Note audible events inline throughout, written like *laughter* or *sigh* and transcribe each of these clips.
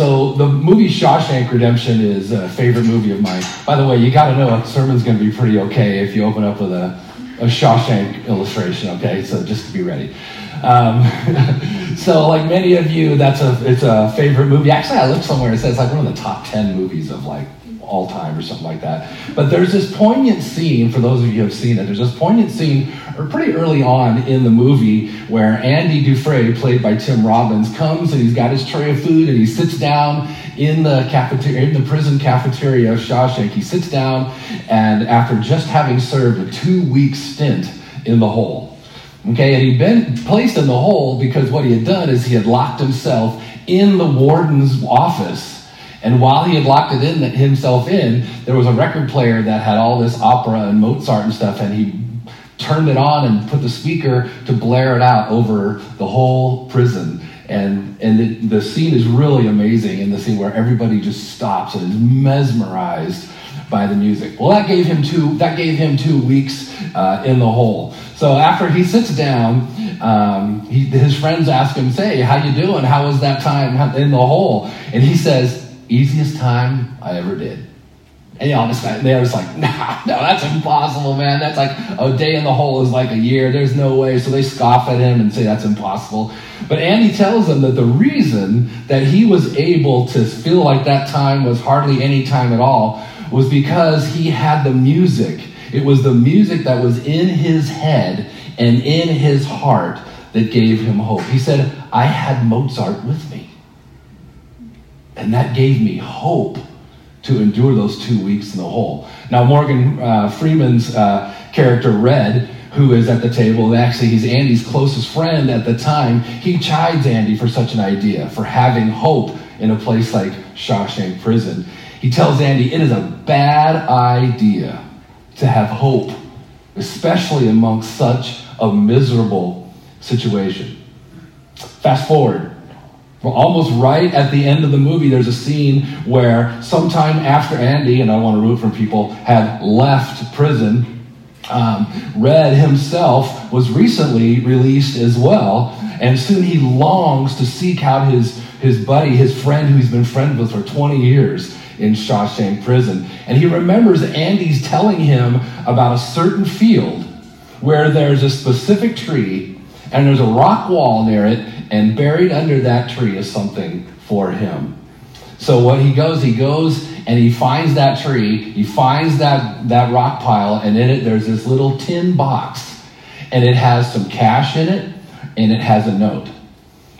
So the movie Shawshank Redemption is a favorite movie of mine. By the way, you got to know a sermon's going to be pretty okay if you open up with a, a Shawshank illustration. Okay, so just to be ready. Um, *laughs* so, like many of you, that's a it's a favorite movie. Actually, I looked somewhere. It says like one of the top ten movies of like all time or something like that. But there's this poignant scene, for those of you who have seen it, there's this poignant scene pretty early on in the movie where Andy Dufresne, played by Tim Robbins, comes and he's got his tray of food and he sits down in the cafeteria, in the prison cafeteria of Shawshank. He sits down and after just having served a two-week stint in the hole, okay, and he'd been placed in the hole because what he had done is he had locked himself in the warden's office and while he had locked it in himself in, there was a record player that had all this opera and Mozart and stuff, and he turned it on and put the speaker to blare it out over the whole prison. And, and it, the scene is really amazing in the scene where everybody just stops and is mesmerized by the music. Well, that gave him two, that gave him two weeks uh, in the hole. So after he sits down, um, he, his friends ask him, say, how you doing? How was that time in the hole? And he says, easiest time I ever did. And you know, they're just like, *laughs* nah, no, that's impossible, man. That's like a day in the hole is like a year. There's no way. So they scoff at him and say that's impossible. But Andy tells them that the reason that he was able to feel like that time was hardly any time at all was because he had the music. It was the music that was in his head and in his heart that gave him hope. He said, I had Mozart with me. And that gave me hope to endure those two weeks in the hole. Now, Morgan uh, Freeman's uh, character, Red, who is at the table, actually, he's Andy's closest friend at the time, he chides Andy for such an idea, for having hope in a place like Shawshank Prison. He tells Andy, it is a bad idea to have hope, especially amongst such a miserable situation. Fast forward well, almost right at the end of the movie, there's a scene where sometime after Andy, and I want to root for people, had left prison, um, Red himself was recently released as well, and soon he longs to seek out his, his buddy, his friend who he's been friends with for 20 years in Shawshank Prison. And he remembers Andy's telling him about a certain field where there's a specific tree and there's a rock wall near it, and buried under that tree is something for him. So what he goes, he goes and he finds that tree, he finds that, that rock pile, and in it there's this little tin box. And it has some cash in it, and it has a note.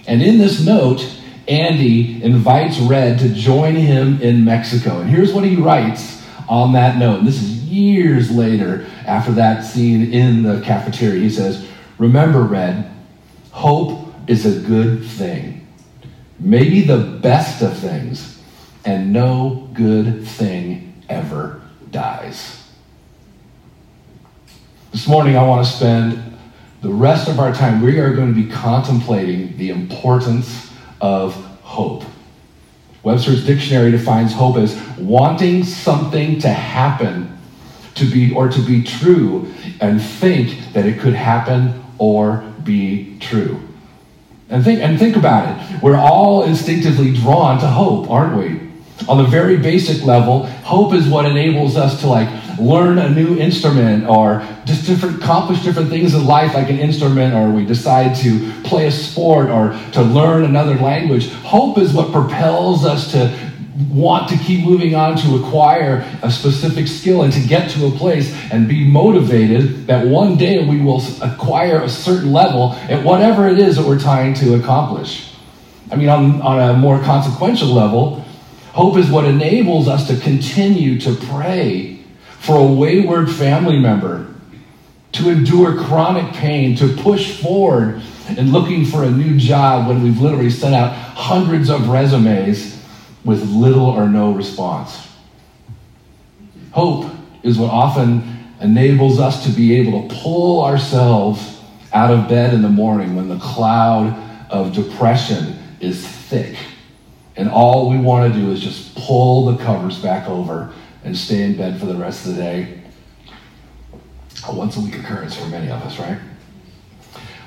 And in this note, Andy invites Red to join him in Mexico. And here's what he writes on that note. And this is years later after that scene in the cafeteria. He says, Remember, Red, hope is a good thing, maybe the best of things, and no good thing ever dies. This morning, I want to spend the rest of our time, we are going to be contemplating the importance of hope. Webster's dictionary defines hope as wanting something to happen to be or to be true and think that it could happen or be true. And think, and think about it. We're all instinctively drawn to hope, aren't we? On the very basic level, hope is what enables us to like learn a new instrument or just different accomplish different things in life like an instrument or we decide to play a sport or to learn another language. Hope is what propels us to want to keep moving on to acquire a specific skill and to get to a place and be motivated that one day we will acquire a certain level at whatever it is that we're trying to accomplish. I mean, on, on a more consequential level, hope is what enables us to continue to pray for a wayward family member, to endure chronic pain, to push forward in looking for a new job when we've literally sent out hundreds of resumes with little or no response. Hope is what often enables us to be able to pull ourselves out of bed in the morning when the cloud of depression is thick. And all we want to do is just pull the covers back over and stay in bed for the rest of the day. A once a week occurrence for many of us, right?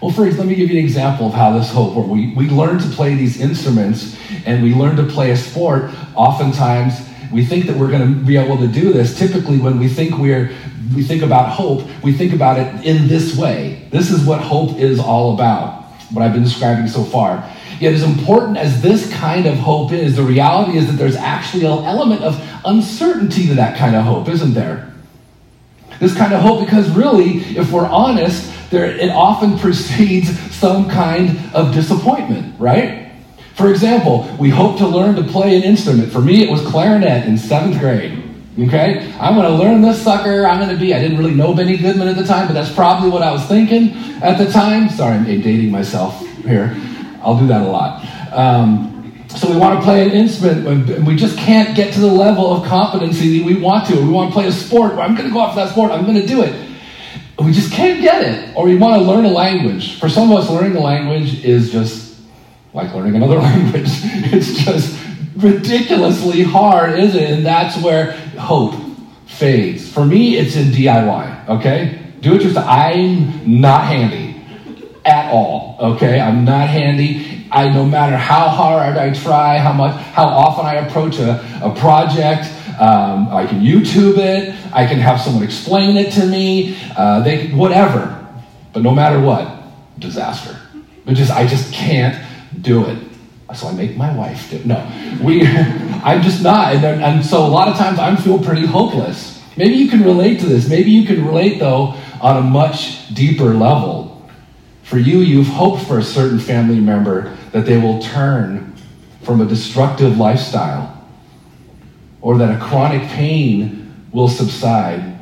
Well, first, let me give you an example of how this hope, where we, we learn to play these instruments and we learn to play a sport. Oftentimes, we think that we're going to be able to do this. Typically, when we think we're we think about hope, we think about it in this way. This is what hope is all about, what I've been describing so far. Yet, as important as this kind of hope is, the reality is that there's actually an element of uncertainty to that kind of hope, isn't there? This kind of hope, because really, if we're honest, there, it often precedes some kind of disappointment, right? For example, we hope to learn to play an instrument. For me, it was clarinet in seventh grade. Okay? I'm going to learn this sucker. I'm going to be, I didn't really know Benny Goodman at the time, but that's probably what I was thinking at the time. Sorry, I'm dating myself here. I'll do that a lot. Um, so we want to play an instrument, and we just can't get to the level of competency that we want to. We want to play a sport. I'm going to go after that sport. I'm going to do it. We just can't get it. Or we want to learn a language. For some of us, learning a language is just like learning another *laughs* language. It's just ridiculously hard, isn't it? And that's where hope fades. For me, it's in DIY, okay? Do it yourself. I'm not handy at all, okay? I'm not handy. I, no matter how hard I try, how much, how often I approach a, a project, um, I can YouTube it. I can have someone explain it to me. Uh, they, whatever. But no matter what, disaster. But just, I just can't do it. So I make my wife do it. No, we, *laughs* I'm just not. And, and so a lot of times I feel pretty hopeless. Maybe you can relate to this. Maybe you can relate, though, on a much deeper level. For you, you've hoped for a certain family member that they will turn from a destructive lifestyle or that a chronic pain will subside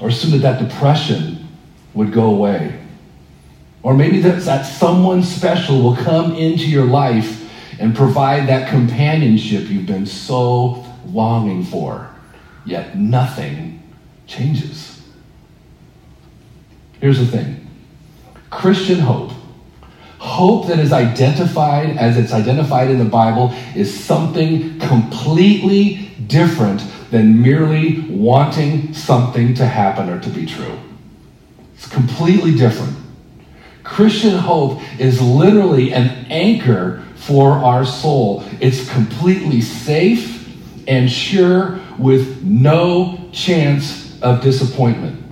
or soon that that depression would go away. Or maybe that, that someone special will come into your life and provide that companionship you've been so longing for, yet nothing changes. Here's the thing Christian hope, hope that is identified as it's identified in the Bible, is something completely different than merely wanting something to happen or to be true. It's completely different. Christian hope is literally an anchor for our soul. It's completely safe and sure with no chance of disappointment.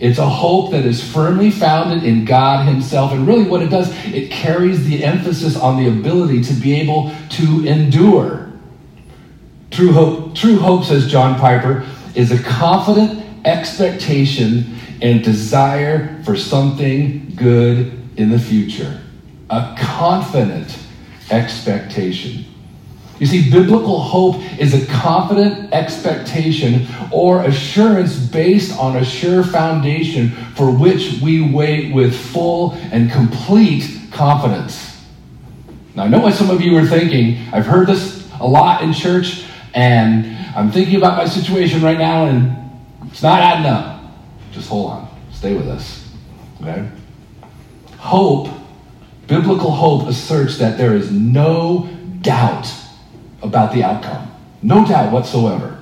It's a hope that is firmly founded in God Himself. And really, what it does, it carries the emphasis on the ability to be able to endure. True hope, true hope, says John Piper, is a confident expectation and desire for something good in the future. A confident expectation. You see, biblical hope is a confident expectation or assurance based on a sure foundation for which we wait with full and complete confidence. Now, I know what some of you are thinking. I've heard this a lot in church, and I'm thinking about my situation right now, and it's not adding up. Just hold on. Stay with us. Okay? Hope, biblical hope, asserts that there is no doubt about the outcome. No doubt whatsoever.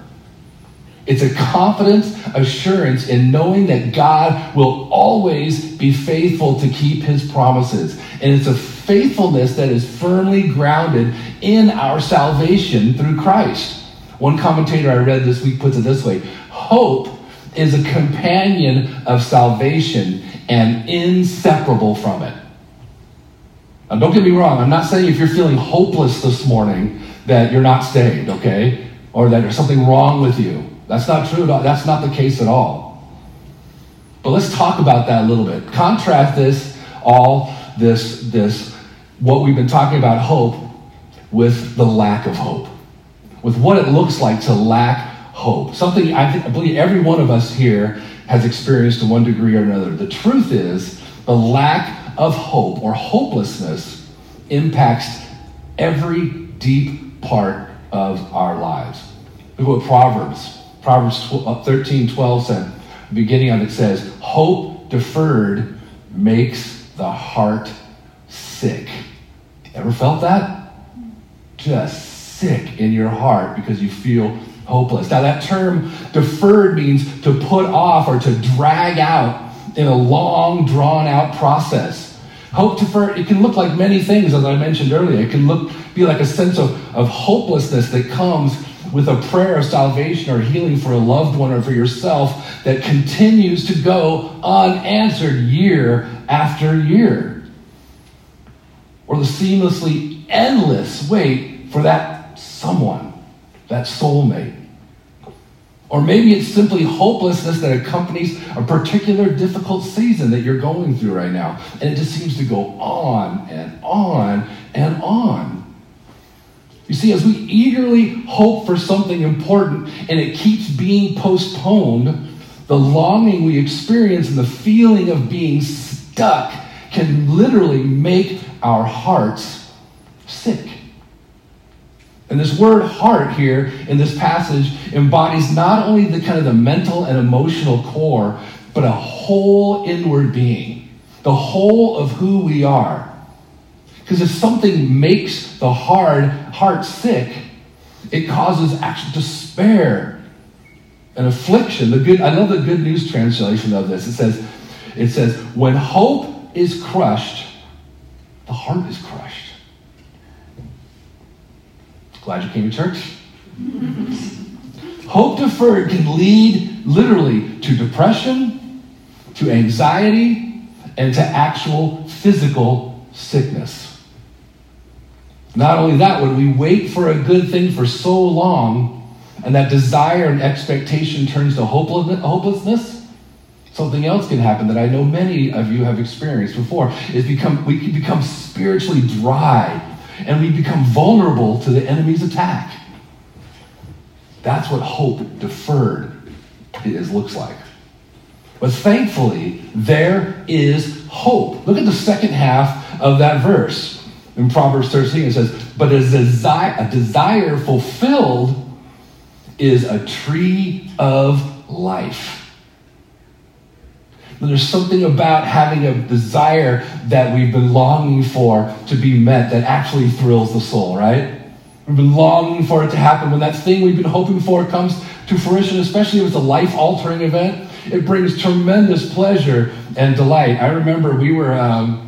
It's a confidence, assurance in knowing that God will always be faithful to keep his promises. And it's a faithfulness that is firmly grounded in our salvation through Christ. One commentator I read this week puts it this way Hope is a companion of salvation and inseparable from it. Now, don't get me wrong, I'm not saying if you're feeling hopeless this morning that you're not saved, okay? Or that there's something wrong with you. That's not true. That's not the case at all. But let's talk about that a little bit. Contrast this, all this, this, what we've been talking about, hope, with the lack of hope, with what it looks like to lack hope. Something I, think, I believe every one of us here has experienced to one degree or another. The truth is, the lack of hope or hopelessness impacts every deep part of our lives. Look what Proverbs, Proverbs uh, 13, 12 said. Beginning of it says, Hope deferred makes the heart sick. Ever felt that? Just sick in your heart because you feel hopeless. Now, that term deferred means to put off or to drag out in a long, drawn out process. Hope deferred, it can look like many things, as I mentioned earlier. It can look be like a sense of, of hopelessness that comes with a prayer of salvation or healing for a loved one or for yourself that continues to go unanswered year after year. Or the seamlessly endless wait for that someone, that soulmate. Or maybe it's simply hopelessness that accompanies a particular difficult season that you're going through right now. And it just seems to go on and on and on. You see, as we eagerly hope for something important and it keeps being postponed, the longing we experience and the feeling of being stuck can literally make our hearts sick. And this word heart here in this passage embodies not only the kind of the mental and emotional core, but a whole inward being, the whole of who we are. Because if something makes the hard heart sick, it causes actual despair and affliction. The good, I love the good news translation of this. It says, it says, when hope is crushed, the heart is crushed. Glad you came to church. *laughs* hope deferred can lead literally to depression, to anxiety, and to actual physical sickness. Not only that, when we wait for a good thing for so long, and that desire and expectation turns to hopelessness, something else can happen that I know many of you have experienced before. Is become we can become spiritually dry, and we become vulnerable to the enemy's attack. That's what hope deferred is looks like. But thankfully, there is hope. Look at the second half of that verse. In Proverbs 13, it says, But a desire, a desire fulfilled is a tree of life. There's something about having a desire that we've been longing for to be met that actually thrills the soul, right? We've been longing for it to happen. When that thing we've been hoping for comes to fruition, especially if it's a life altering event, it brings tremendous pleasure and delight. I remember we were. Um,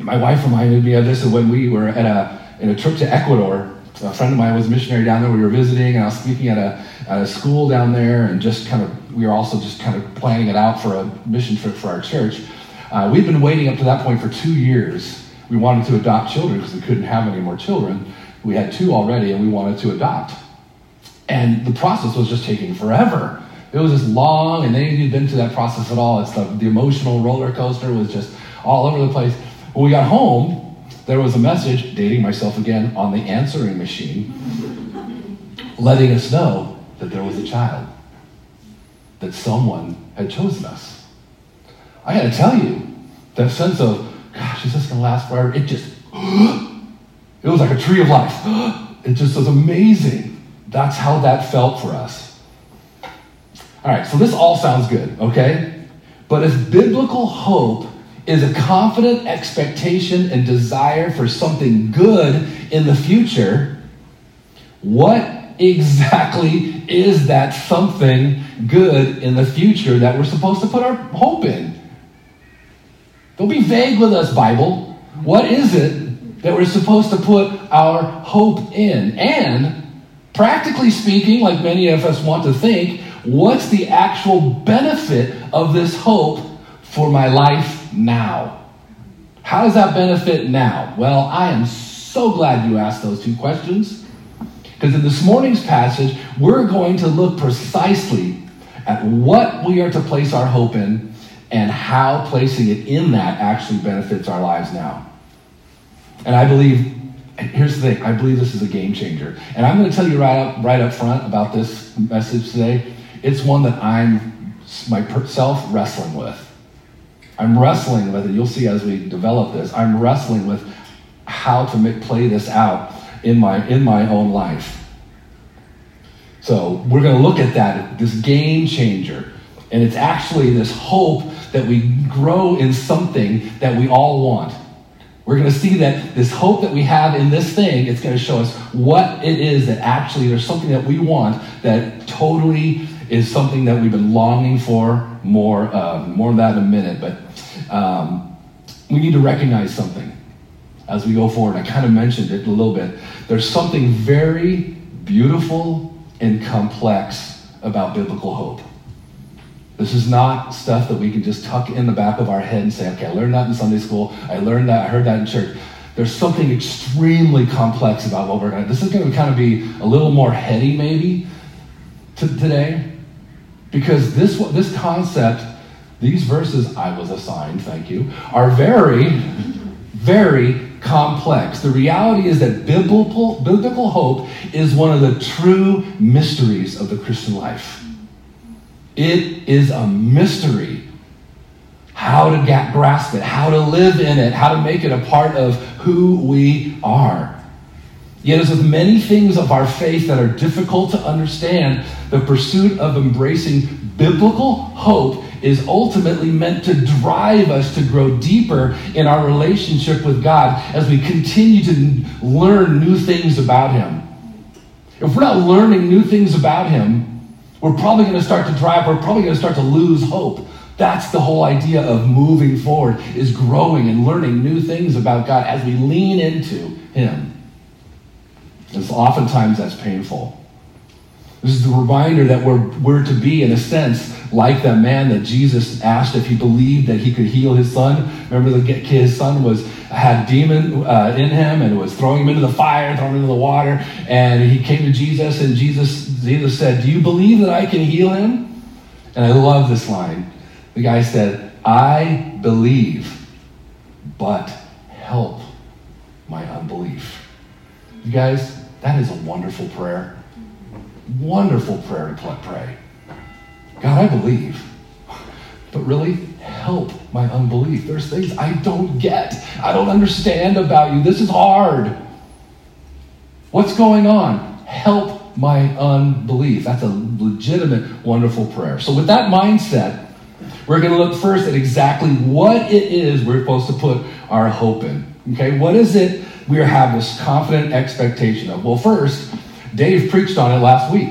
my wife reminded me of this when we were at a, in a trip to Ecuador. A friend of mine was a missionary down there. We were visiting, and I was speaking at a, at a school down there, and just kind of, we were also just kind of planning it out for a mission trip for our church. Uh, we'd been waiting up to that point for two years. We wanted to adopt children because we couldn't have any more children. We had two already, and we wanted to adopt. And the process was just taking forever. It was just long, and any of you had been through that process at all, it's the, the emotional roller coaster was just all over the place. When we got home, there was a message, dating myself again, on the answering machine, letting us know that there was a child, that someone had chosen us. I got to tell you, that sense of, gosh, is this to last forever? It just, *gasps* it was like a tree of life. *gasps* It just was amazing. That's how that felt for us. All right, so this all sounds good, okay? But if biblical hope is a confident expectation and desire for something good in the future, what exactly is that something good in the future that we're supposed to put our hope in? Don't be vague with us, Bible. What is it that we're supposed to put our hope in? And, practically speaking, like many of us want to think, what's the actual benefit of this hope for my life now. How does that benefit now? Well, I am so glad you asked those two questions because in this morning's passage, we're going to look precisely at what we are to place our hope in and how placing it in that actually benefits our lives now. And I believe, here's the thing, I believe this is a game changer. And I'm going to tell you right up, right up front about this message today. It's one that I'm myself wrestling with. I'm wrestling with it. You'll see as we develop this. I'm wrestling with how to make, play this out in my in my own life. So we're going to look at that this game changer, and it's actually this hope that we grow in something that we all want. We're going to see that this hope that we have in this thing, it's going to show us what it is that actually there's something that we want that totally is something that we've been longing for. More, uh, more of that in a minute, but um, we need to recognize something as we go forward. I kind of mentioned it a little bit. There's something very beautiful and complex about biblical hope. This is not stuff that we can just tuck in the back of our head and say, okay, I learned that in Sunday school. I learned that. I heard that in church. There's something extremely complex about what we're going to. This is going to kind of be a little more heady, maybe, to today, because this this concept, these verses I was assigned, thank you, are very, very complex. The reality is that biblical, biblical hope is one of the true mysteries of the Christian life. It is a mystery how to get, grasp it, how to live in it, how to make it a part of who we are. Yet, as with many things of our faith that are difficult to understand, the pursuit of embracing biblical hope is ultimately meant to drive us to grow deeper in our relationship with God as we continue to learn new things about Him. If we're not learning new things about Him, we're probably going to start to drive, we're probably going to start to lose hope. That's the whole idea of moving forward, is growing and learning new things about God as we lean into Him. And oftentimes that's painful. This is the reminder that we're, we're to be, in a sense, like that man that Jesus asked if he believed that he could heal his son. Remember, the, his son was had demon uh, in him and was throwing him into the fire, throwing him into the water. And he came to Jesus, and Jesus, Jesus said, Do you believe that I can heal him? And I love this line. The guy said, I believe, but help my unbelief. You guys, that is a wonderful prayer. Wonderful prayer to pray. God, I believe, but really help my unbelief. There's things I don't get, I don't understand about you. This is hard. What's going on? Help my unbelief. That's a legitimate, wonderful prayer. So, with that mindset, we're going to look first at exactly what it is we're supposed to put our hope in. Okay, what is it we have this confident expectation of? Well, first, Dave preached on it last week.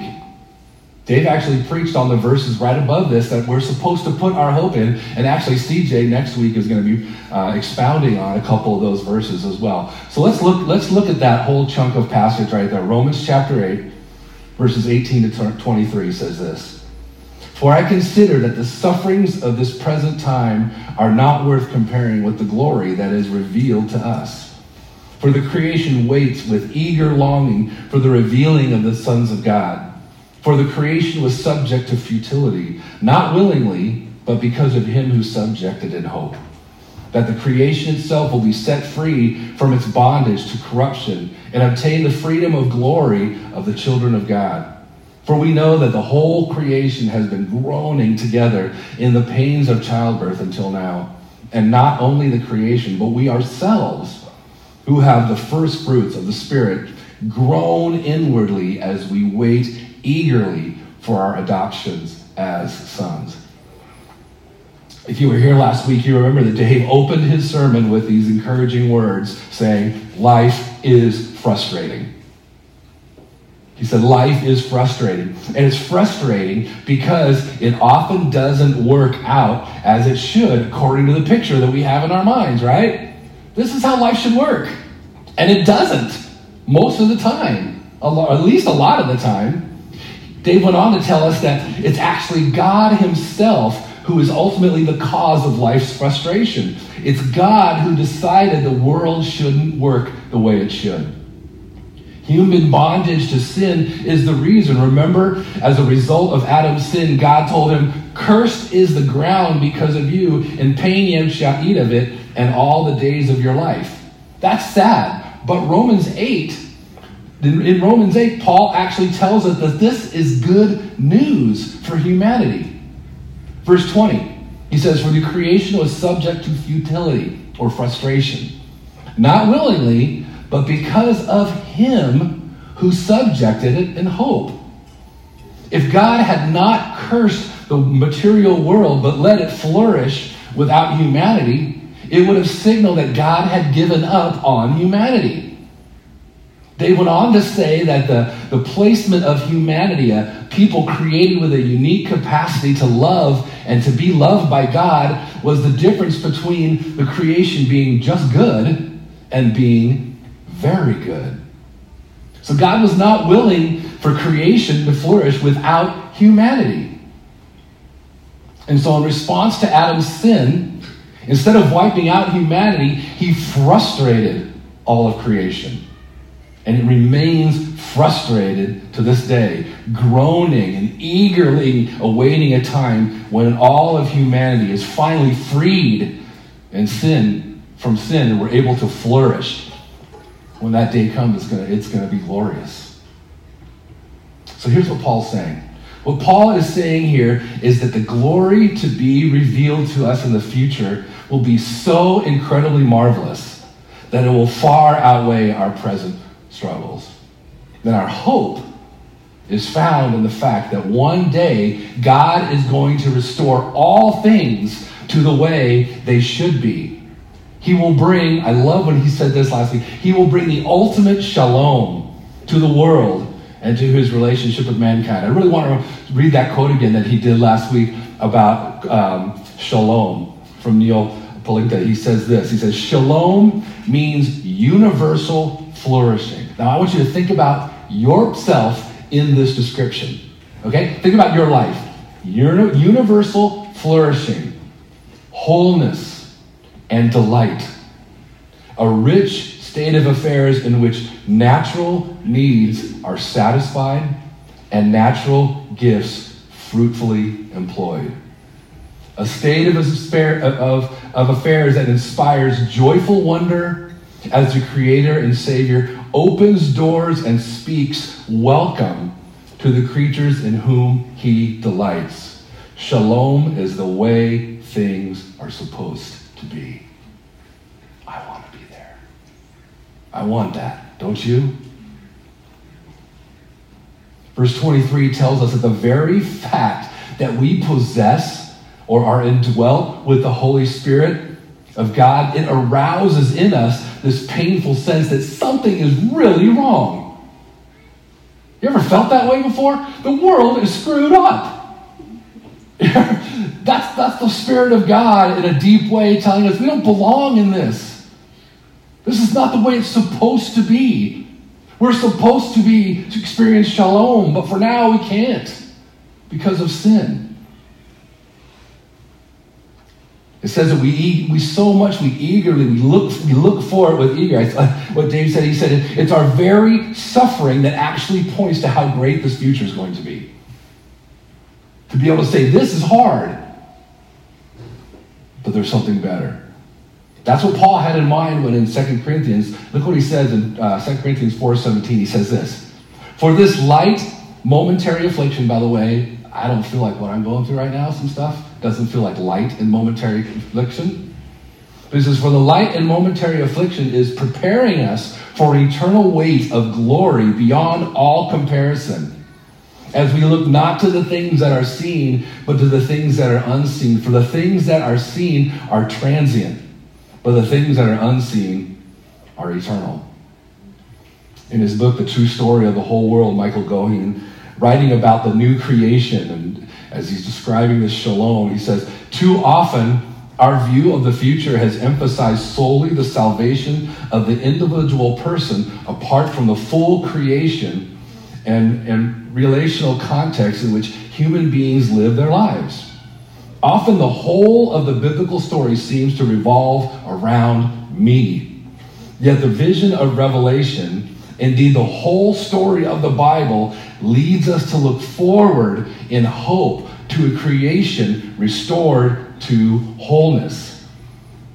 Dave actually preached on the verses right above this that we're supposed to put our hope in. And actually, CJ next week is going to be uh, expounding on a couple of those verses as well. So let's look, let's look at that whole chunk of passage right there. Romans chapter 8, verses 18 to 23 says this For I consider that the sufferings of this present time are not worth comparing with the glory that is revealed to us. For the creation waits with eager longing for the revealing of the sons of God. For the creation was subject to futility, not willingly, but because of him who subjected in hope. That the creation itself will be set free from its bondage to corruption and obtain the freedom of glory of the children of God. For we know that the whole creation has been groaning together in the pains of childbirth until now. And not only the creation, but we ourselves, who have the first fruits of the Spirit, groan inwardly as we wait eagerly for our adoptions as sons. If you were here last week, you remember that Dave opened his sermon with these encouraging words saying, Life is frustrating. He said, Life is frustrating. And it's frustrating because it often doesn't work out as it should according to the picture that we have in our minds, right? This is how life should work. And it doesn't most of the time, at least a lot of the time. Dave went on to tell us that it's actually God Himself who is ultimately the cause of life's frustration. It's God who decided the world shouldn't work the way it should. Human bondage to sin is the reason. Remember, as a result of Adam's sin, God told him, Cursed is the ground because of you, and pain you shall eat of it, and all the days of your life. That's sad. But Romans 8 in Romans 8, Paul actually tells us that this is good news for humanity. Verse 20, he says, For the creation was subject to futility or frustration, not willingly, but because of him who subjected it in hope. If God had not cursed the material world, but let it flourish without humanity, it would have signaled that God had given up on humanity. They went on to say that the, the placement of humanity, a people created with a unique capacity to love and to be loved by God, was the difference between the creation being just good and being very good. So God was not willing for creation to flourish without humanity. And so, in response to Adam's sin, instead of wiping out humanity, he frustrated all of creation. And it remains frustrated to this day, groaning and eagerly awaiting a time when all of humanity is finally freed and sin from sin and we're able to flourish. When that day comes, it's gonna, it's gonna be glorious. So here's what Paul's saying. What Paul is saying here is that the glory to be revealed to us in the future will be so incredibly marvelous that it will far outweigh our present struggles. Then our hope is found in the fact that one day God is going to restore all things to the way they should be. He will bring, I love when he said this last week, he will bring the ultimate shalom to the world and to his relationship with mankind. I really want to read that quote again that he did last week about um, shalom from Neal Plantinga. He says this He says, Shalom means universal flourishing. Now, I want you to think about yourself in this description. Okay? Think about your life. Universal flourishing, wholeness, and delight. A rich state of affairs in which natural needs are satisfied and natural gifts fruitfully employed. A state of affairs that inspires joyful wonder as the Creator and Savior, opens doors and speaks welcome to the creatures in whom He delights. Shalom is the way things are supposed to be. I want to be there. I want that, don't you? Verse 23 tells us that the very fact that we possess or are indwelt with the Holy Spirit of God, it arouses in us this painful sense that something is really wrong. You ever felt that way before? The world is screwed up. *laughs* that's, that's the Spirit of God in a deep way telling us we don't belong in this. This is not the way it's supposed to be. We're supposed to be to experience shalom, but for now we can't because of sin. It says that we, we so much, we eagerly, we look, we look for it with eager. What Dave said, he said, it's our very suffering that actually points to how great this future is going to be. To be able to say, this is hard, but there's something better. That's what Paul had in mind when in 2 Corinthians, look what he says in uh, 2 Corinthians 4.17, he says this, For this light, momentary affliction, by the way, I don't feel like what I'm going through right now, some stuff, doesn't feel like light and momentary affliction. But he says, For the light and momentary affliction is preparing us for eternal weight of glory beyond all comparison. As we look not to the things that are seen, but to the things that are unseen. For the things that are seen are transient, but the things that are unseen are eternal. In his book, The True Story of the Whole World, Michael Goheen, writing about the new creation and as he's describing this shalom, he says, Too often, our view of the future has emphasized solely the salvation of the individual person apart from the full creation and, and relational context in which human beings live their lives. Often, the whole of the biblical story seems to revolve around me. Yet, the vision of Revelation, indeed, the whole story of the Bible, leads us to look forward in hope to a creation restored to wholeness.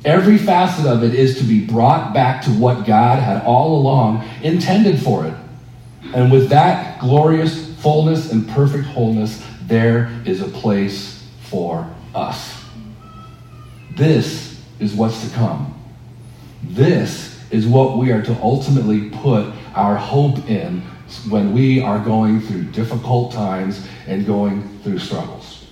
Every facet of it is to be brought back to what God had all along intended for it. And with that glorious fullness and perfect wholeness, there is a place for us. This is what's to come. This is what we are to ultimately put our hope in when we are going through difficult times and going through struggles.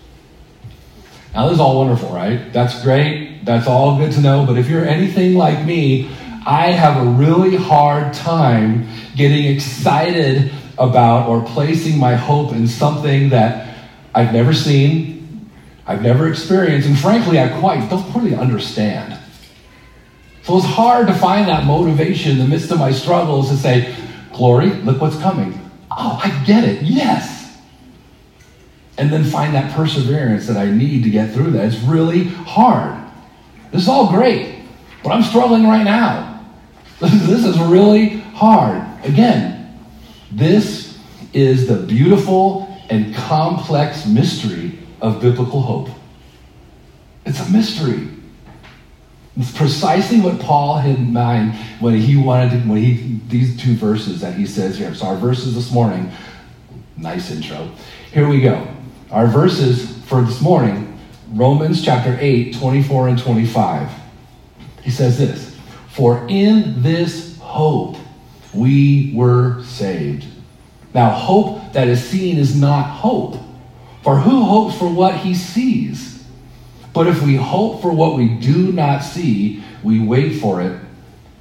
Now, this is all wonderful, right? That's great. That's all good to know. But if you're anything like me, I have a really hard time getting excited about or placing my hope in something that I've never seen, I've never experienced, and frankly, I quite don't really understand. So it's hard to find that motivation in the midst of my struggles to say, Glory, look what's coming. Oh, I get it. Yes. And then find that perseverance that I need to get through that. It's really hard. This is all great, but I'm struggling right now. *laughs* this is really hard. Again, this is the beautiful and complex mystery of biblical hope. It's a mystery. It's precisely what Paul had in mind when he wanted when he these two verses that he says here. So our verses this morning, nice intro. Here we go. Our verses for this morning, Romans chapter 8, 24 and 25. He says this, For in this hope we were saved. Now, hope that is seen is not hope. For who hopes for what he sees? But if we hope for what we do not see, we wait for it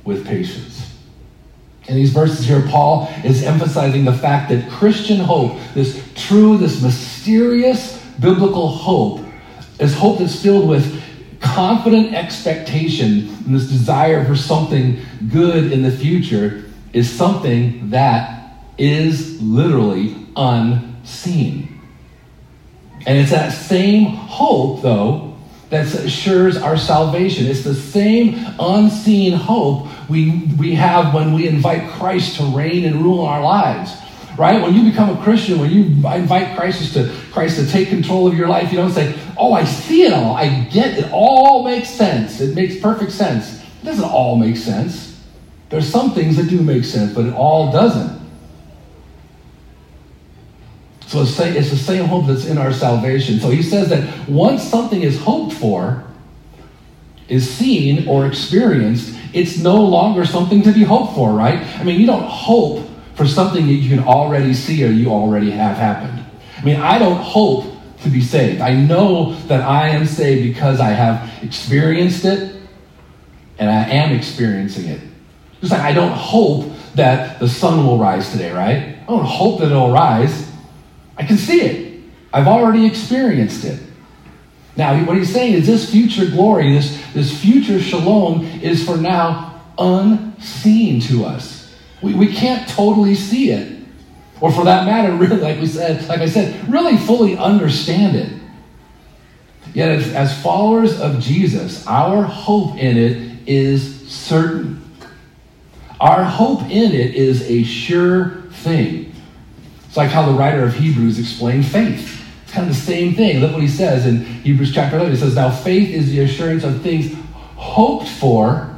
with patience. In these verses here, Paul is emphasizing the fact that Christian hope, this true, this mysterious biblical hope, is hope that's filled with confident expectation and this desire for something good in the future, is something that is literally unseen. And it's that same hope, though, that assures our salvation. It's the same unseen hope we, we have when we invite Christ to reign and rule in our lives. Right? When you become a Christian, when you invite Christ to Christ to take control of your life, you don't say, Oh, I see it all. I get it. All makes sense. It makes perfect sense. It doesn't all make sense. There's some things that do make sense, but it all doesn't. So it's, the same hope that's in our salvation. So he says that once something is hoped for, is seen or experienced, it's no longer something to be hoped for, right? I mean, you don't hope for something that you can already see or you already have happened. I mean, I don't hope to be saved. I know that I am saved because I have experienced it and I am experiencing it. Just like I don't hope that the sun will rise today, right? I don't hope that it'll rise. I can see it. I've already experienced it. Now, what he's saying is this future glory, this, this future shalom, is for now unseen to us. We, we can't totally see it. Or for that matter, *laughs* really, like we said, like I said, really fully understand it. Yet as, as followers of Jesus, our hope in it is certain. Our hope in it is a sure thing. It's like how the writer of Hebrews explained faith. It's kind of the same thing. Look what he says in Hebrews chapter 11. He says, Now faith is the assurance of things hoped for,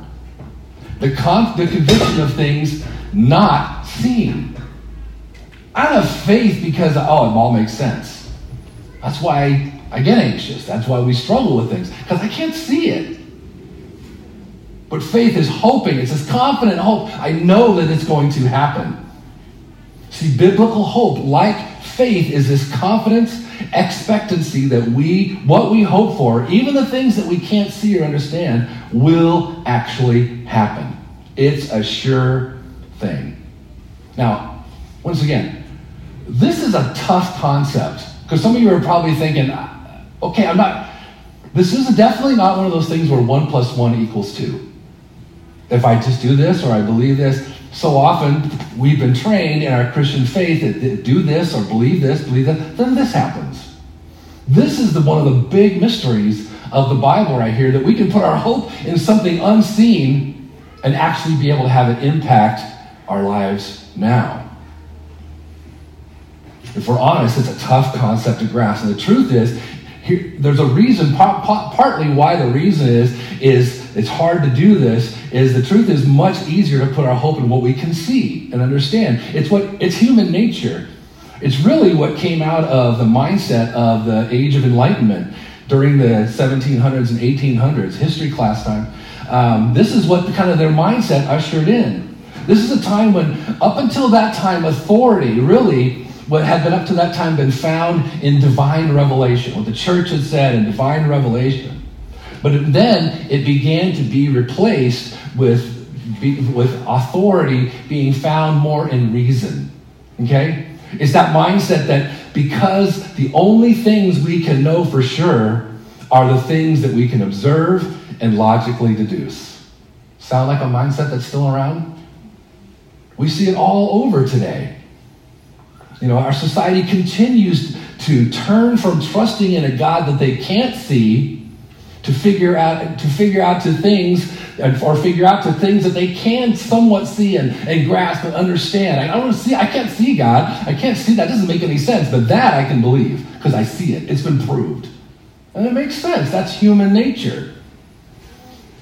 the, con- the conviction of things not seen. I have faith because, oh, it all makes sense. That's why I get anxious. That's why we struggle with things, because I can't see it. But faith is hoping. It's this confident hope. I know that it's going to happen. See, biblical hope, like faith, is this confidence, expectancy that we, what we hope for, even the things that we can't see or understand, will actually happen. It's a sure thing. Now, once again, this is a tough concept because some of you are probably thinking, uh, okay, I'm not, this is definitely not one of those things where one plus one equals two. If I just do this or I believe this, so often we've been trained in our Christian faith that do this or believe this, believe that, then this happens. This is the, one of the big mysteries of the Bible right here that we can put our hope in something unseen and actually be able to have it impact our lives now. If we're honest, it's a tough concept to grasp. And the truth is, here, there's a reason, partly why the reason is, is it's hard to do this, is the truth is much easier to put our hope in what we can see and understand. It's what, it's human nature. It's really what came out of the mindset of the Age of Enlightenment during the 1700s and 1800s, history class time. Um, this is what kind of their mindset ushered in. This is a time when, up until that time, authority really what had been up to that time been found in divine revelation, what the church had said in divine revelation. But then it began to be replaced with with authority being found more in reason. Okay? It's that mindset that because the only things we can know for sure are the things that we can observe and logically deduce. Sound like a mindset that's still around? We see it all over today. You know, our society continues to turn from trusting in a God that they can't see to figure out to figure out to things or figure out to things that they can somewhat see and, and grasp and understand. I don't see, I can't see God. I can't see that doesn't make any sense, but that I can believe because I see it. It's been proved. And it makes sense. That's human nature.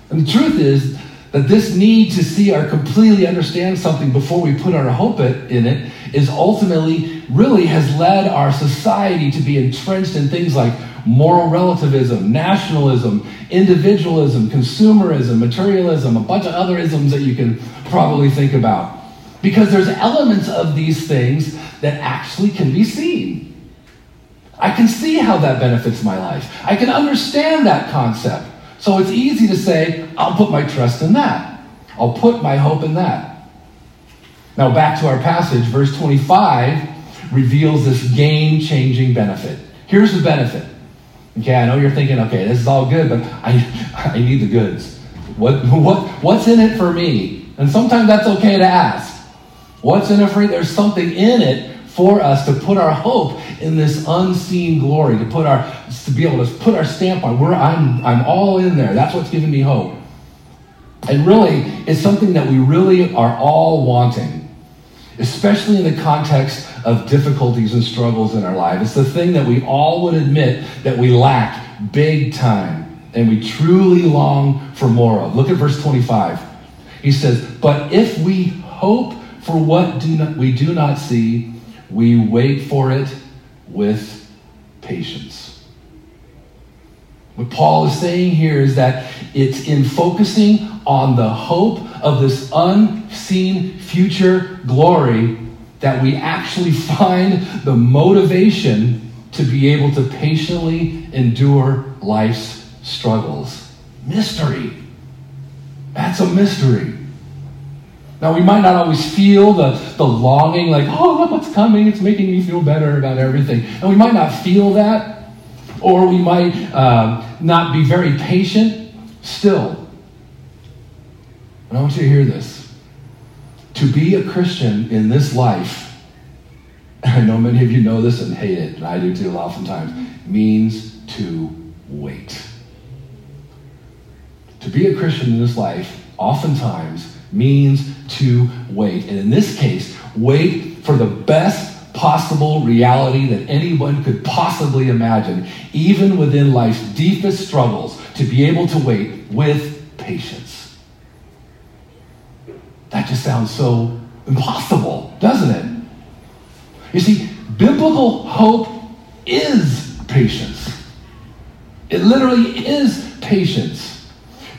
And the truth is that this need to see or completely understand something before we put our hope in it is ultimately really has led our society to be entrenched in things like moral relativism, nationalism, individualism, consumerism, materialism, a bunch of other isms that you can probably think about. Because there's elements of these things that actually can be seen. I can see how that benefits my life. I can understand that concept. So it's easy to say, I'll put my trust in that. I'll put my hope in that. Now, back to our passage, verse 25 reveals this game changing benefit. Here's the benefit. Okay, I know you're thinking, okay, this is all good, but I, *laughs* I need the goods. What, what, what's in it for me? And sometimes that's okay to ask. What's in it for me? There's something in it for us to put our hope in this unseen glory, to put our to be able to put our stamp on. Where I'm I'm all in there. That's what's giving me hope. And really, it's something that we really are all wanting, especially in the context of difficulties and struggles in our life. It's the thing that we all would admit that we lack big time and we truly long for more of. Look at verse 25. He says, But if we hope for what do not, we do not see, we wait for it with patience. What Paul is saying here is that it's in focusing on the hope of this unseen future glory that we actually *laughs* find the motivation to be able to patiently endure life's struggles. Mystery. That's a mystery. Now, we might not always feel the, the longing, like, oh, look what's coming. It's making me feel better about everything. And we might not feel that, or we might uh, not be very patient still. I want you to hear this. To be a Christian in this life, *laughs* I know many of you know this and hate it, and I do too oftentimes, means to wait. To be a Christian in this life, oftentimes, means to wait. And in this case, wait for the best possible reality that anyone could possibly imagine, even within life's deepest struggles, to be able to wait with patience. That just sounds so impossible, doesn't it? You see, biblical hope is patience. It literally is patience.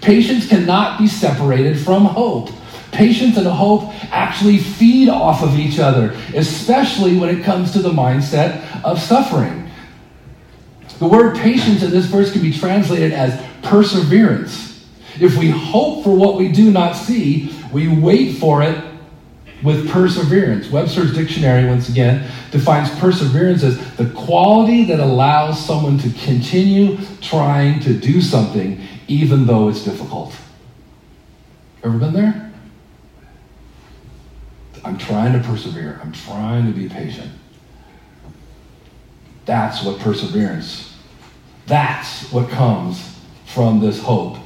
Patience cannot be separated from hope. Patience and hope actually feed off of each other, especially when it comes to the mindset of suffering. The word patience in this verse can be translated as perseverance. If we hope for what we do not see, we wait for it with perseverance. Webster's dictionary, once again, defines perseverance as the quality that allows someone to continue trying to do something even though it's difficult. Ever been there? I'm trying to persevere. I'm trying to be patient. That's what perseverance, that's what comes from this hope.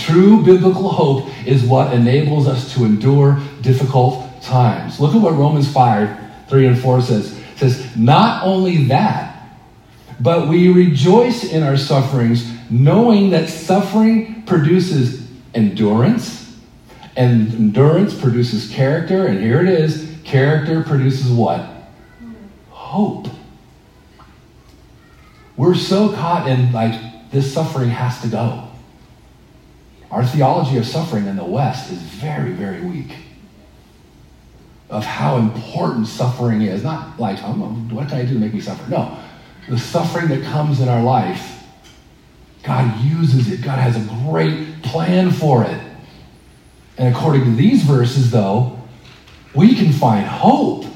True biblical hope is what enables us to endure difficult times. Look at what Romans 5 3 and 4 says. It says, Not only that, but we rejoice in our sufferings, knowing that suffering produces endurance and endurance produces character, and here it is character produces what? Hope. We're so caught in, like, this suffering has to go. Our theology of suffering in the West is very, very weak. Of how important suffering is. Not like, oh, what can I do to make me suffer? No. The suffering that comes in our life, God uses it. God has a great plan for it. And according to these verses, though, we can find hope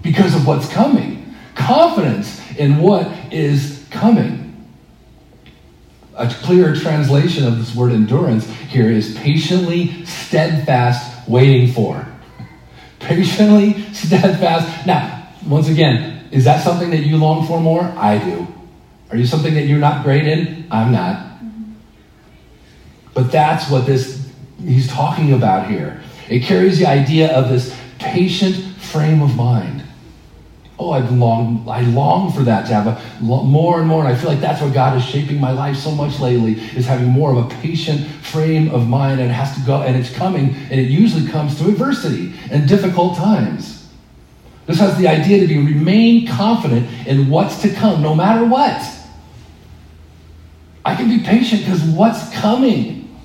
because of what's coming, confidence in what is coming. A clearer translation of this word endurance here is patiently, steadfast, waiting for. Patiently, *laughs* steadfast. Now, once again, is that something that you long for more? I do. Are you something that you're not great in? I'm not. But that's what this he's talking about here. It carries the idea of this patient frame of mind. Oh, I long, I long for that to have a more and more, and I feel like that's what God is shaping my life so much lately is having more of a patient frame of mind, and it has to go, and it's coming, and it usually comes through adversity and difficult times. This has the idea to be remain confident in what's to come, no matter what. I can be patient because what's coming?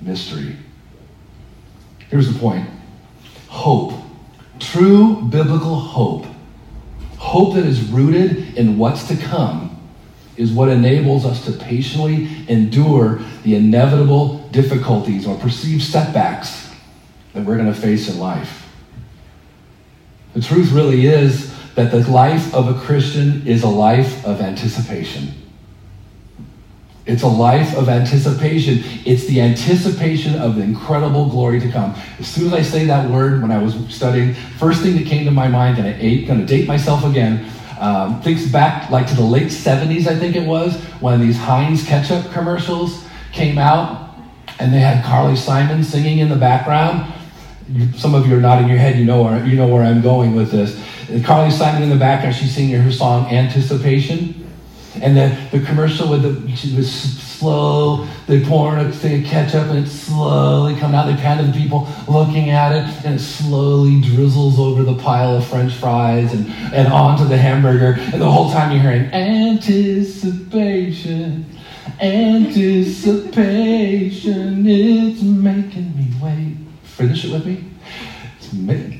Mystery. Here's the point hope. True biblical hope. Hope that is rooted in what's to come is what enables us to patiently endure the inevitable difficulties or perceived setbacks that we're going to face in life. The truth really is that the life of a Christian is a life of anticipation. It's a life of anticipation. It's the anticipation of the incredible glory to come. As soon as I say that word when I was studying, first thing that came to my mind, and I ate, going to date myself again, um, thinks back like to the late 70s, I think it was, when these Heinz ketchup commercials came out, and they had Carly Simon singing in the background. Some of you are nodding your head. You know where you know where I'm going with this. And Carly Simon in the background, she's singing her song "Anticipation." And the, the commercial with the was slow, they pour a thing of ketchup and it slowly comes out. They pan to the people looking at it and it slowly drizzles over the pile of french fries and, and onto the hamburger. And the whole time you're hearing anticipation, anticipation, it's making me wait. Finish it with me.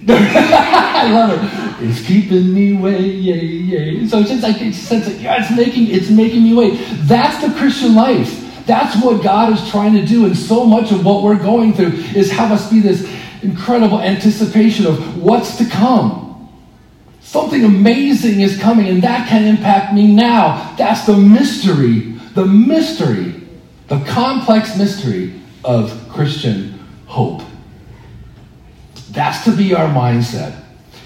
*laughs* I love it. It's keeping me wait, yay, yay. So like it's, it's like, yeah, it's making it's making me wait. That's the Christian life. That's what God is trying to do, and so much of what we're going through is have us be this incredible anticipation of what's to come. Something amazing is coming, and that can impact me now. That's the mystery, the mystery, the complex mystery of Christian hope. That's to be our mindset.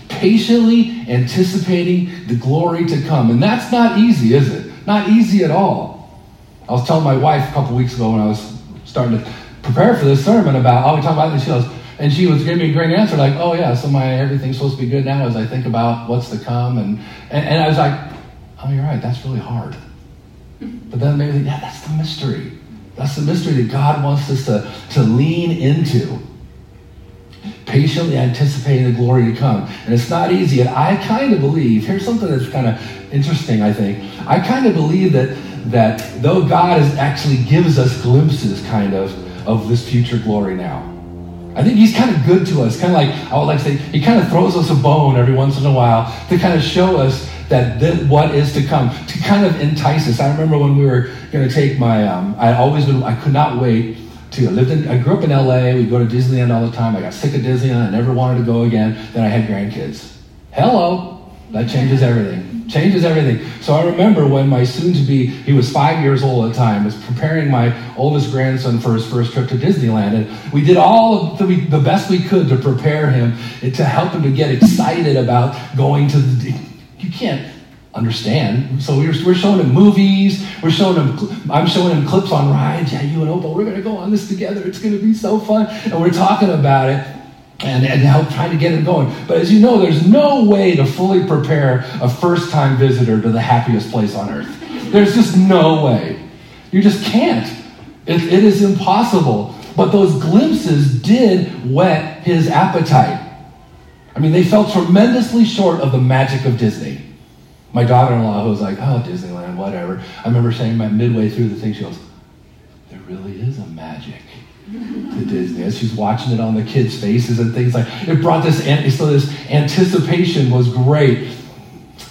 Patiently anticipating the glory to come. And that's not easy, is it? Not easy at all. I was telling my wife a couple weeks ago when I was starting to prepare for this sermon about, oh, we talk about this. She goes, and she was giving me a great answer, like, oh, yeah, so my everything's supposed to be good now as I think about what's to come. And, and, and I was like, oh, you're right, that's really hard. But then maybe, yeah, that's the mystery. That's the mystery that God wants us to, to lean into patiently anticipating the glory to come. And it's not easy. And I kind of believe, here's something that's kind of interesting, I think. I kind of believe that that though God is actually gives us glimpses kind of of this future glory now. I think he's kind of good to us. Kind of like, I would like to say, he kind of throws us a bone every once in a while to kind of show us that th- what is to come, to kind of entice us. I remember when we were going to take my, um, I always been, I could not wait too. I lived in, I grew up in LA. We go to Disneyland all the time. I got sick of Disneyland. I never wanted to go again. Then I had grandkids. Hello, that changes everything. Changes everything. So I remember when my soon-to-be, he was five years old at the time, was preparing my oldest grandson for his first trip to Disneyland, and we did all the, the best we could to prepare him eh, to help him to get excited about going to the. You can't understand. So we're, we're showing him movies. We're showing him, I'm showing him clips on rides. Yeah, you and Opal, we're going to go on this together. It's going to be so fun. And we're talking about it and, and help trying to get it going. But as you know, there's no way to fully prepare a first time visitor to the happiest place on earth. There's just no way. You just can't. it, it is impossible. But those glimpses did whet his appetite. I mean, they fell tremendously short of the magic of Disney. My daughter-in-law who was like, oh, Disneyland, whatever. I remember saying midway through the thing, she goes, there really is a magic to Disney. As she's watching it on the kids' faces and things like, it brought this, so this anticipation was great.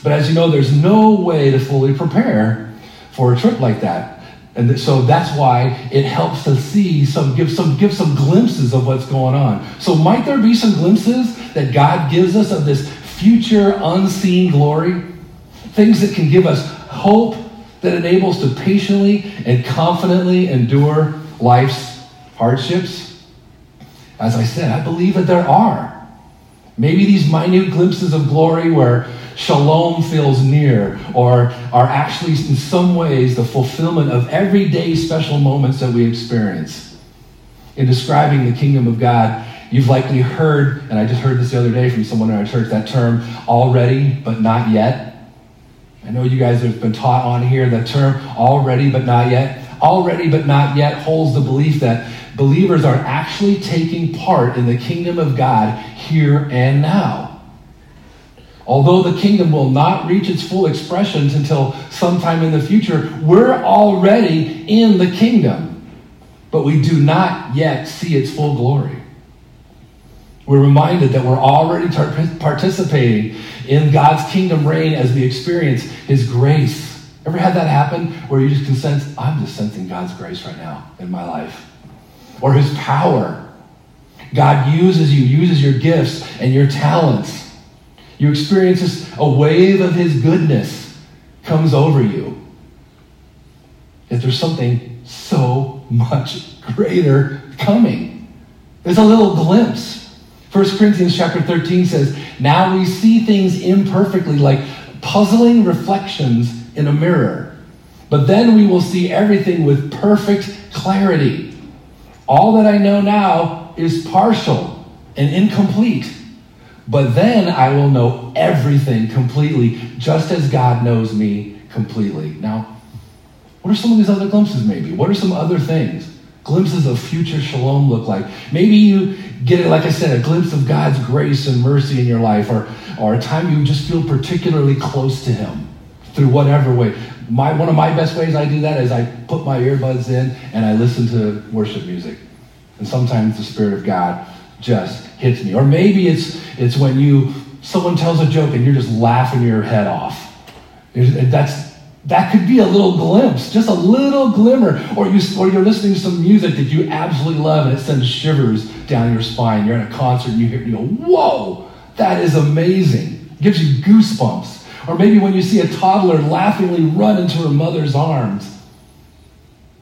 But as you know, there's no way to fully prepare for a trip like that. And so that's why it helps to see some, give some, give some glimpses of what's going on. So might there be some glimpses that God gives us of this future unseen glory? Things that can give us hope that enables to patiently and confidently endure life's hardships? As I said, I believe that there are. Maybe these minute glimpses of glory where shalom feels near, or are actually in some ways the fulfillment of everyday special moments that we experience. In describing the kingdom of God, you've likely heard, and I just heard this the other day from someone in our church, that term already but not yet. I know you guys have been taught on here the term already but not yet. Already but not yet holds the belief that believers are actually taking part in the kingdom of God here and now. Although the kingdom will not reach its full expressions until sometime in the future, we're already in the kingdom, but we do not yet see its full glory. We're reminded that we're already tar- participating in God's kingdom reign as we experience His grace. Ever had that happen where you just can sense, I'm just sensing God's grace right now in my life? Or His power. God uses you, uses your gifts and your talents you experience this, a wave of His goodness comes over you. Yet there's something so much *laughs* greater coming. There's a little glimpse. 1 Corinthians chapter 13 says, Now we see things imperfectly, like puzzling reflections in a mirror. But then we will see everything with perfect clarity. All that I know now is partial and incomplete. But then I will know everything completely, just as God knows me completely. Now, what are some of these other glimpses, maybe? What are some other things? Glimpses of future shalom look like. Maybe you get, it, like I said, a glimpse of God's grace and mercy in your life, or, or a time you just feel particularly close to Him through whatever way. My, one of my best ways I do that is I put my earbuds in and I listen to worship music. And sometimes the Spirit of God just hits me. Or maybe it's it's when you someone tells a joke and you're just laughing your head off. That's that could be a little glimpse, just a little glimmer. Or you or you're listening to some music that you absolutely love and it sends shivers down your spine. You're at a concert and you hear you go, whoa, that is amazing. It gives you goosebumps. Or maybe when you see a toddler laughingly run into her mother's arms.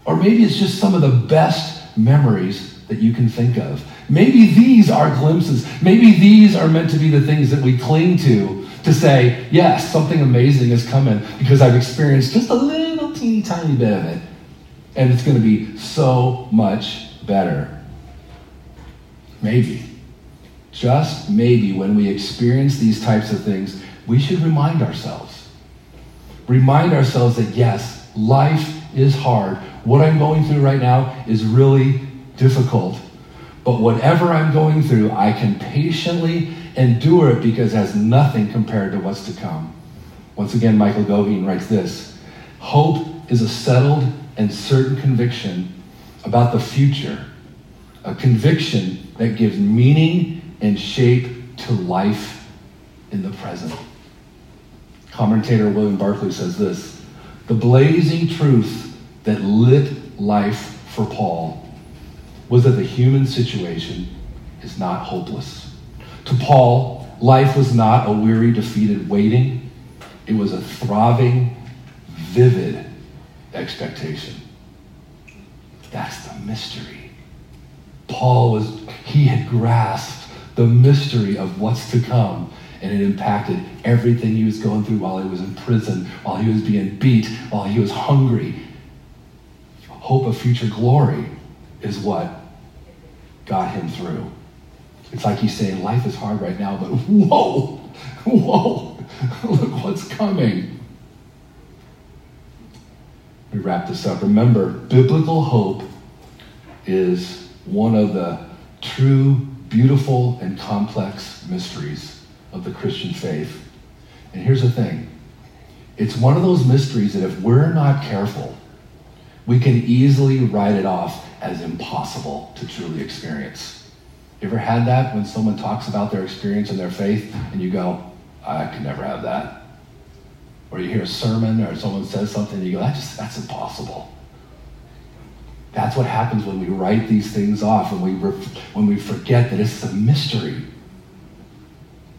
Or maybe it's just some of the best memories that you can think of. Maybe these are glimpses. Maybe these are meant to be the things that we cling to to say, yes, something amazing is coming because I've experienced just a little teeny tiny bit of it. And it's going to be so much better. Maybe. Just maybe when we experience these types of things, we should remind ourselves. Remind ourselves that yes, life is hard. What I'm going through right now is really difficult. But whatever I'm going through, I can patiently endure it because it has nothing compared to what's to come. Once again, Michael Goheen writes this Hope is a settled and certain conviction about the future, a conviction that gives meaning and shape to life in the present. Commentator William Barclay says this The blazing truth that lit life for Paul was that the human situation is not hopeless. To Paul, life was not a weary, defeated waiting, it was a throbbing, vivid expectation. That's the mystery. Paul was, he had grasped the mystery of what's to come, and it impacted everything he was going through while he was in prison, while he was being beat, while he was hungry. Hope of future glory is what got him through. It's like he's saying, Life is hard right now, but whoa, whoa, look what's coming. We wrap this up. Remember, biblical hope is one of the true, beautiful, and complex mysteries of the Christian faith. And here's the thing it's one of those mysteries that if we're not careful, we can easily write it off as impossible to truly experience. You ever had that when someone talks about their experience and their faith and you go, I could never have that? Or you hear a sermon or someone says something and you go, that just, that's impossible. That's what happens when we write these things off and we, when we forget that it's a mystery.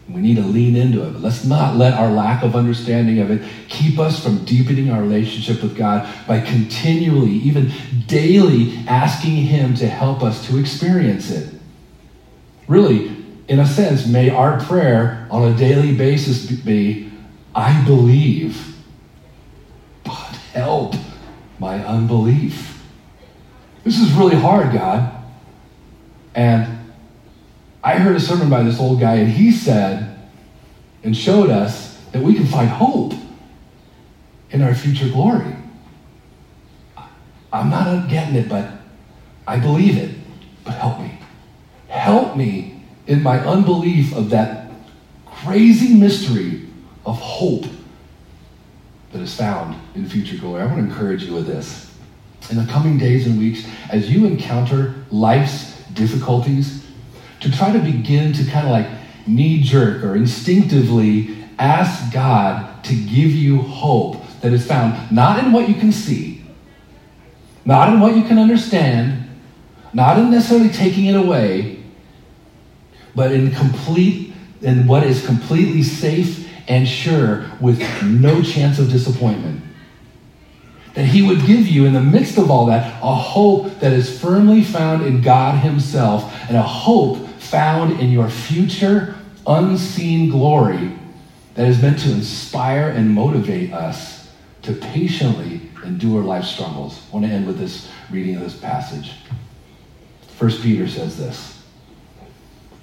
We need to lean into it. But let's not let our lack of understanding of it keep us from deepening our relationship with God by continually, even daily, asking Him to help us to experience it. Really, in a sense, may our prayer on a daily basis be I believe, but help my unbelief. This is really hard, God. And I heard a sermon by this old guy, and he said and showed us that we can find hope in our future glory. I'm not getting it, but I believe it. But help me. Help me in my unbelief of that crazy mystery of hope that is found in future glory. I want to encourage you with this. In the coming days and weeks, as you encounter life's difficulties, to try to begin to kind of like knee jerk or instinctively ask God to give you hope that is found not in what you can see, not in what you can understand, not in necessarily taking it away, but in complete in what is completely safe and sure with no chance of disappointment. That he would give you, in the midst of all that, a hope that is firmly found in God Himself and a hope found in your future unseen glory that is meant to inspire and motivate us to patiently endure life's struggles. I want to end with this reading of this passage. First Peter says this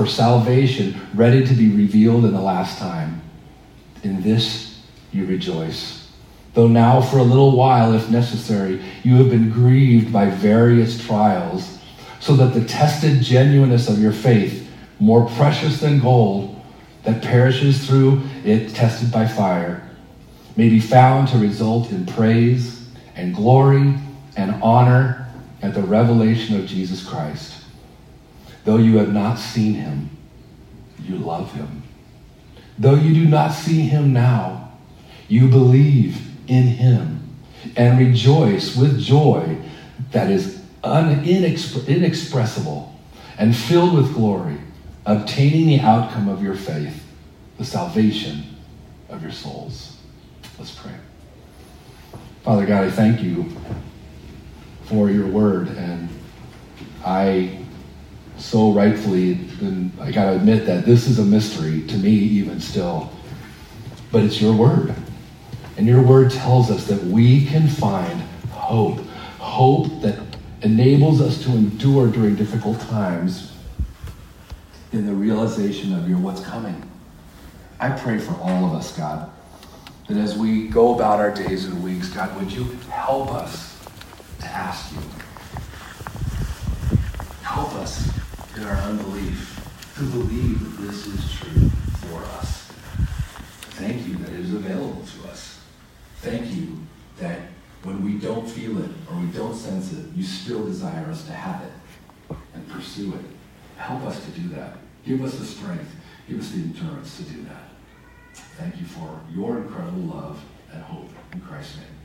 for salvation, ready to be revealed in the last time. In this you rejoice. Though now, for a little while, if necessary, you have been grieved by various trials, so that the tested genuineness of your faith, more precious than gold, that perishes through it tested by fire may be found to result in praise and glory and honor at the revelation of Jesus Christ. Though you have not seen him, you love him. Though you do not see him now, you believe in him and rejoice with joy that is un- inexpressible and filled with glory obtaining the outcome of your faith, the salvation of your souls. Let's pray. Father God, I thank you for your word, and I so rightfully, I got to admit that this is a mystery to me, even still. But it's your word. And your word tells us that we can find hope. Hope that enables us to endure during difficult times in the realization of your what's coming. I pray for all of us, God, that as we go about our days and weeks, God, would you help us to ask you? Help us in our unbelief to believe that this is true for us. Thank you that it is available to us. Thank you that when we don't feel it or we don't sense it, you still desire us to have it and pursue it. Help us to do that. Give us the strength. Give us the endurance to do that. Thank you for your incredible love and hope in Christ's name.